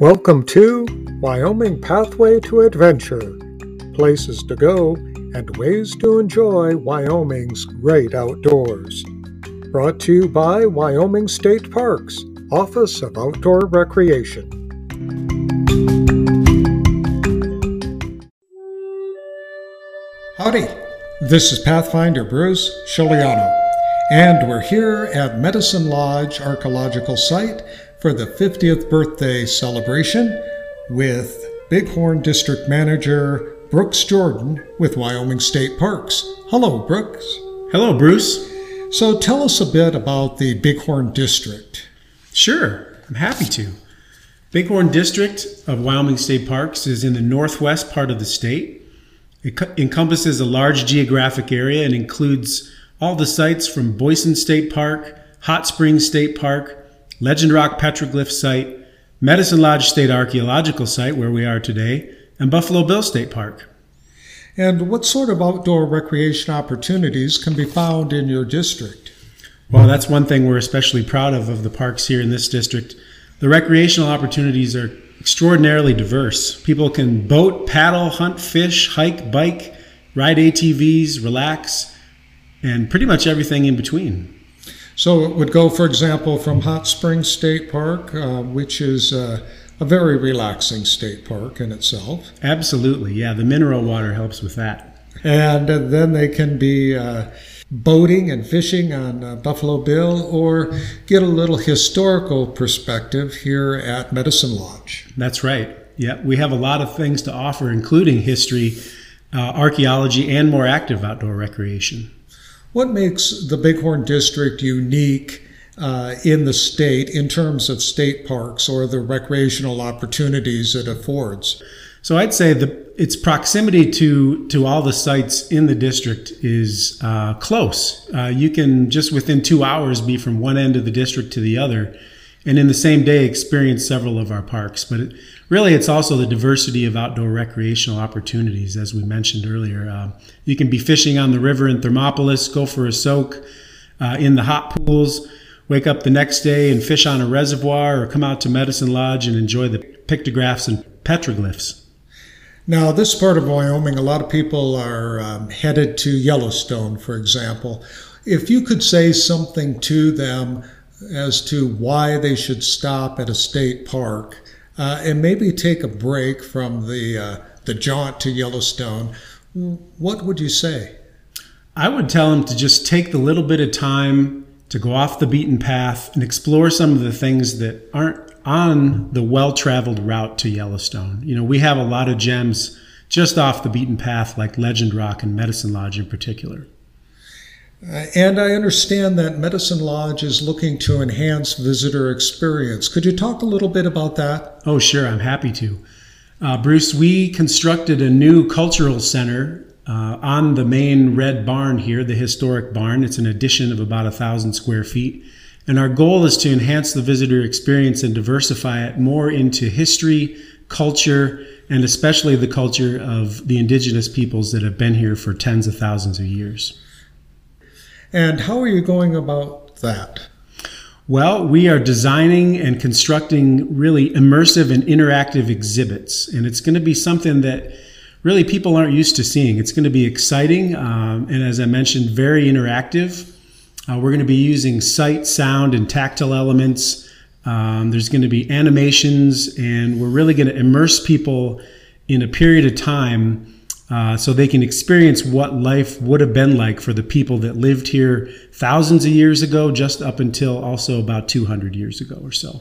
Welcome to Wyoming Pathway to Adventure places to go and ways to enjoy Wyoming's great outdoors. Brought to you by Wyoming State Parks, Office of Outdoor Recreation. Howdy, this is Pathfinder Bruce Shiliano, and we're here at Medicine Lodge Archaeological Site for the 50th birthday celebration with Bighorn District Manager Brooks Jordan with Wyoming State Parks. Hello, Brooks. Hello, Bruce. So tell us a bit about the Bighorn District. Sure, I'm happy to. Bighorn District of Wyoming State Parks is in the northwest part of the state. It co- encompasses a large geographic area and includes all the sites from Boysen State Park, Hot Springs State Park, Legend Rock Petroglyph Site, Medicine Lodge State Archaeological Site, where we are today, and Buffalo Bill State Park. And what sort of outdoor recreation opportunities can be found in your district? Well, that's one thing we're especially proud of of the parks here in this district. The recreational opportunities are extraordinarily diverse. People can boat, paddle, hunt, fish, hike, bike, ride ATVs, relax, and pretty much everything in between. So it would go, for example, from Hot Springs State Park, uh, which is uh, a very relaxing state park in itself. Absolutely, yeah. The mineral water helps with that. And uh, then they can be uh, boating and fishing on uh, Buffalo Bill or get a little historical perspective here at Medicine Lodge. That's right. Yeah, we have a lot of things to offer, including history, uh, archaeology, and more active outdoor recreation. What makes the Bighorn District unique uh, in the state in terms of state parks or the recreational opportunities it affords? So I'd say the its proximity to to all the sites in the district is uh, close. Uh, you can just within two hours be from one end of the district to the other, and in the same day experience several of our parks. But it, really, it's also the diversity of outdoor recreational opportunities, as we mentioned earlier. Uh, you can be fishing on the river in Thermopolis, go for a soak uh, in the hot pools wake up the next day and fish on a reservoir or come out to Medicine Lodge and enjoy the pictographs and petroglyphs. Now, this part of Wyoming, a lot of people are um, headed to Yellowstone, for example. If you could say something to them as to why they should stop at a state park uh, and maybe take a break from the, uh, the jaunt to Yellowstone, what would you say? I would tell them to just take the little bit of time to go off the beaten path and explore some of the things that aren't on the well traveled route to Yellowstone. You know, we have a lot of gems just off the beaten path, like Legend Rock and Medicine Lodge in particular. Uh, and I understand that Medicine Lodge is looking to enhance visitor experience. Could you talk a little bit about that? Oh, sure, I'm happy to. Uh, Bruce, we constructed a new cultural center uh, on the main red barn here, the historic barn. It's an addition of about a thousand square feet. And our goal is to enhance the visitor experience and diversify it more into history, culture, and especially the culture of the indigenous peoples that have been here for tens of thousands of years. And how are you going about that? Well, we are designing and constructing really immersive and interactive exhibits. And it's going to be something that really people aren't used to seeing. It's going to be exciting um, and, as I mentioned, very interactive. Uh, we're going to be using sight, sound, and tactile elements. Um, there's going to be animations, and we're really going to immerse people in a period of time uh, so they can experience what life would have been like for the people that lived here thousands of years ago, just up until also about 200 years ago or so.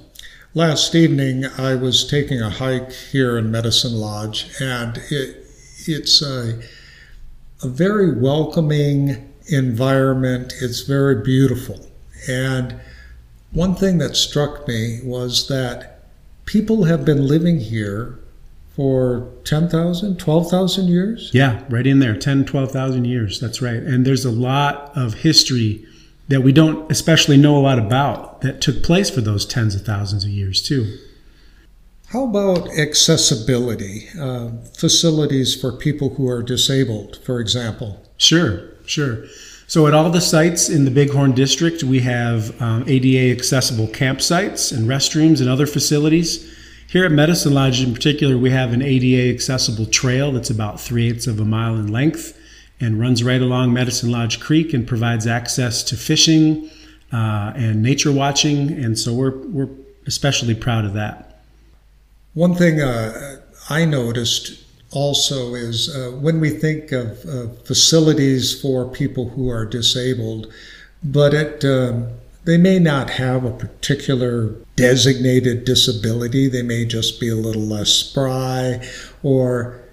Last evening, I was taking a hike here in Medicine Lodge, and it, it's a, a very welcoming environment. It's very beautiful. And one thing that struck me was that people have been living here for 10,000, 12,000 years? Yeah, right in there, 10, 12,000 years. That's right. And there's a lot of history that we don't especially know a lot about that took place for those tens of thousands of years, too. How about accessibility, uh, facilities for people who are disabled, for example? Sure, sure. So, at all the sites in the Bighorn District, we have um, ADA accessible campsites and restrooms and other facilities. Here at Medicine Lodge, in particular, we have an ADA accessible trail that's about three eighths of a mile in length and runs right along Medicine Lodge Creek and provides access to fishing uh, and nature watching. And so we're, we're especially proud of that. One thing uh, I noticed also is uh, when we think of facilities for people who are disabled, but it um, they may not have a particular designated disability. They may just be a little less spry or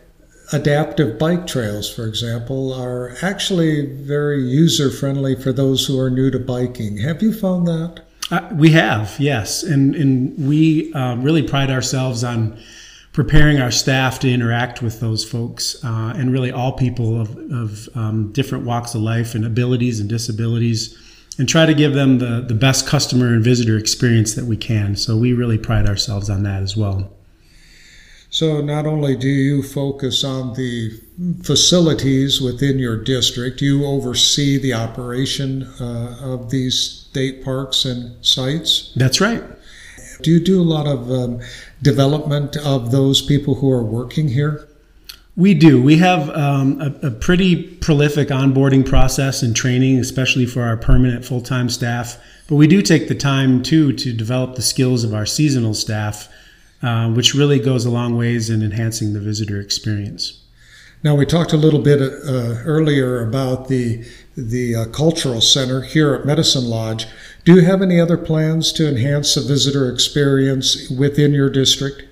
adaptive bike trails, for example, are actually very user friendly for those who are new to biking. Have you found that? Uh, we have, yes. And, and we uh, really pride ourselves on preparing our staff to interact with those folks uh, and really all people of, of um, different walks of life and abilities and disabilities and try to give them the, the best customer and visitor experience that we can. So we really pride ourselves on that as well. So not only do you focus on the facilities within your district, you oversee the operation uh, of these state parks and sites. That's right. Do you do a lot of um, development of those people who are working here? We do. We have um, a, a, pretty prolific onboarding process and training, especially for our permanent full time staff. But we do take the time too to develop the skills of our seasonal staff, uh, which really goes a long ways in enhancing the visitor experience. Now we talked a little bit uh, earlier about the the uh, cultural center here at Medicine Lodge. Do you have any other plans to enhance the visitor experience within your district?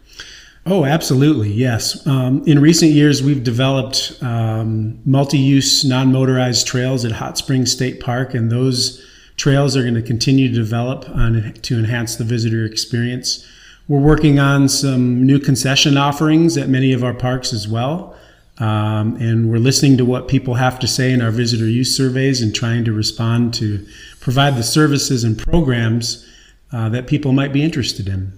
Oh, absolutely, yes. Um, in recent years, we've developed um, multi use non motorized trails at Hot Springs State Park, and those trails are going to continue to develop on, to enhance the visitor experience. We're working on some new concession offerings at many of our parks as well. Um, and we're listening to what people have to say in our visitor use surveys and trying to respond to provide the services and programs uh, that people might be interested in.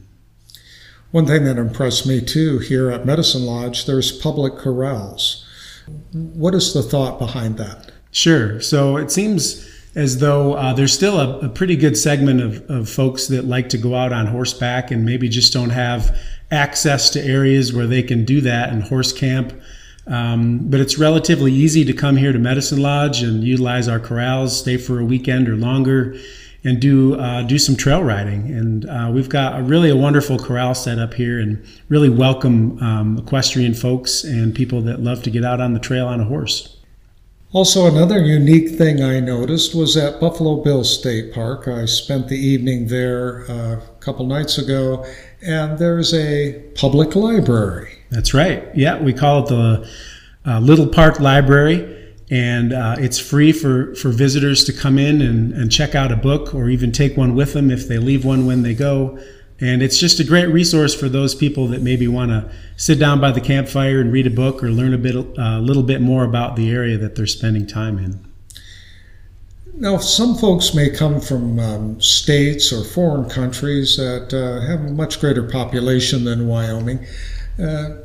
One thing that impressed me too here at Medicine Lodge, there's public corrals. What is the thought behind that? Sure. So it seems as though uh, there's still a, a, pretty good segment of, of folks that like to go out on horseback and maybe just don't have access to areas where they can do that and horse camp. Um, but it's relatively easy to come here to Medicine Lodge and utilize our corrals, stay for a weekend or longer, and do uh, do some trail riding. And uh, we've got a really a wonderful corral set up here, and really welcome um, equestrian folks and people that love to get out on the trail on a horse. Also, another unique thing I noticed was at Buffalo Bill State Park. I spent the evening there uh, a couple nights ago, and there's a public library. That's right. Yeah, we call it the uh, Little Park Library and uh, it's free for, for visitors to come in and, and check out a book or even take one with them if they leave one when they go. And it's just a great resource for those people that maybe want to sit down by the campfire and read a book or learn a bit, a uh, little bit more about the area that they're spending time in. Now, some folks may come from um, states or foreign countries that uh, have a much greater population than Wyoming. Uh,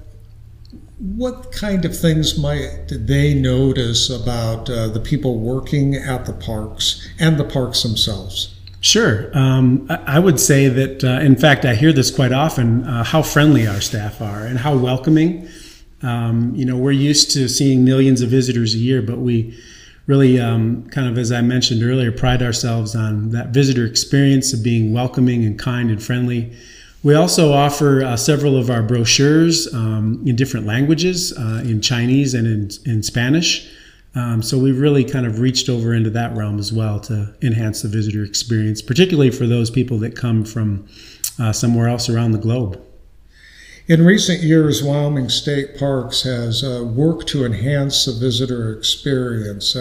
what kind of things might they notice about uh, the people working at the parks and the parks themselves? Sure. Um, I would say that, uh, in fact, I hear this quite often uh, how friendly our staff are and how welcoming. Um, you know, we're used to seeing millions of visitors a year, but we really, um, kind of as I mentioned earlier, pride ourselves on that visitor experience of being welcoming and kind and friendly. We also offer uh, several of our brochures um, in different languages, uh, in Chinese and in, in Spanish. Um, so we've really kind of reached over into that realm as well to enhance the visitor experience, particularly for those people that come from uh, somewhere else around the globe. In recent years, Wyoming State Parks has uh, worked to enhance the visitor experience.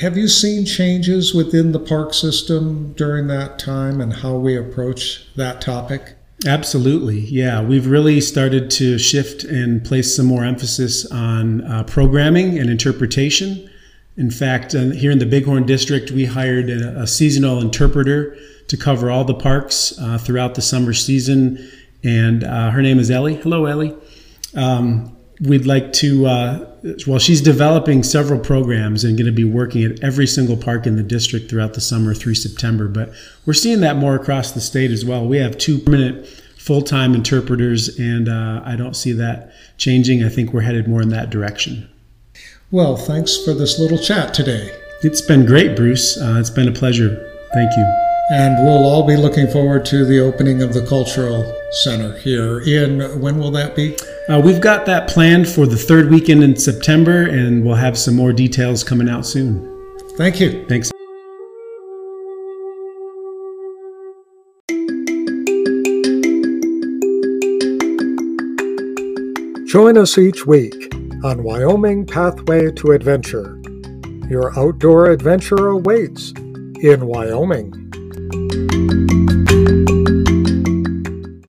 Have you seen changes within the park system during that time and how we approach that topic? Absolutely. Yeah. We've really started to shift and place some more emphasis on uh, programming and interpretation. In fact, uh, here in the Bighorn District, we hired a, a, seasonal interpreter to cover all the parks uh, throughout the summer season. And uh, her name is Ellie. Hello, Ellie. Um, we'd like to, uh, well, she's developing several programs and going to be working at every single park in the district throughout the summer through September. But we're seeing that more across the state as well. We have two permanent full time interpreters, and uh, I don't see that changing. I think we're headed more in that direction. Well, thanks for this little chat today. It's been great, Bruce. Uh, it's been a pleasure. Thank you. And we'll all be looking forward to the opening of the Cultural Center here Ian, when will that be? Uh, we've got that planned for the third weekend in September, and we'll have some more details coming out soon. Thank you. Thanks. Join us each week on Wyoming Pathway to Adventure. Your outdoor adventure awaits in Wyoming.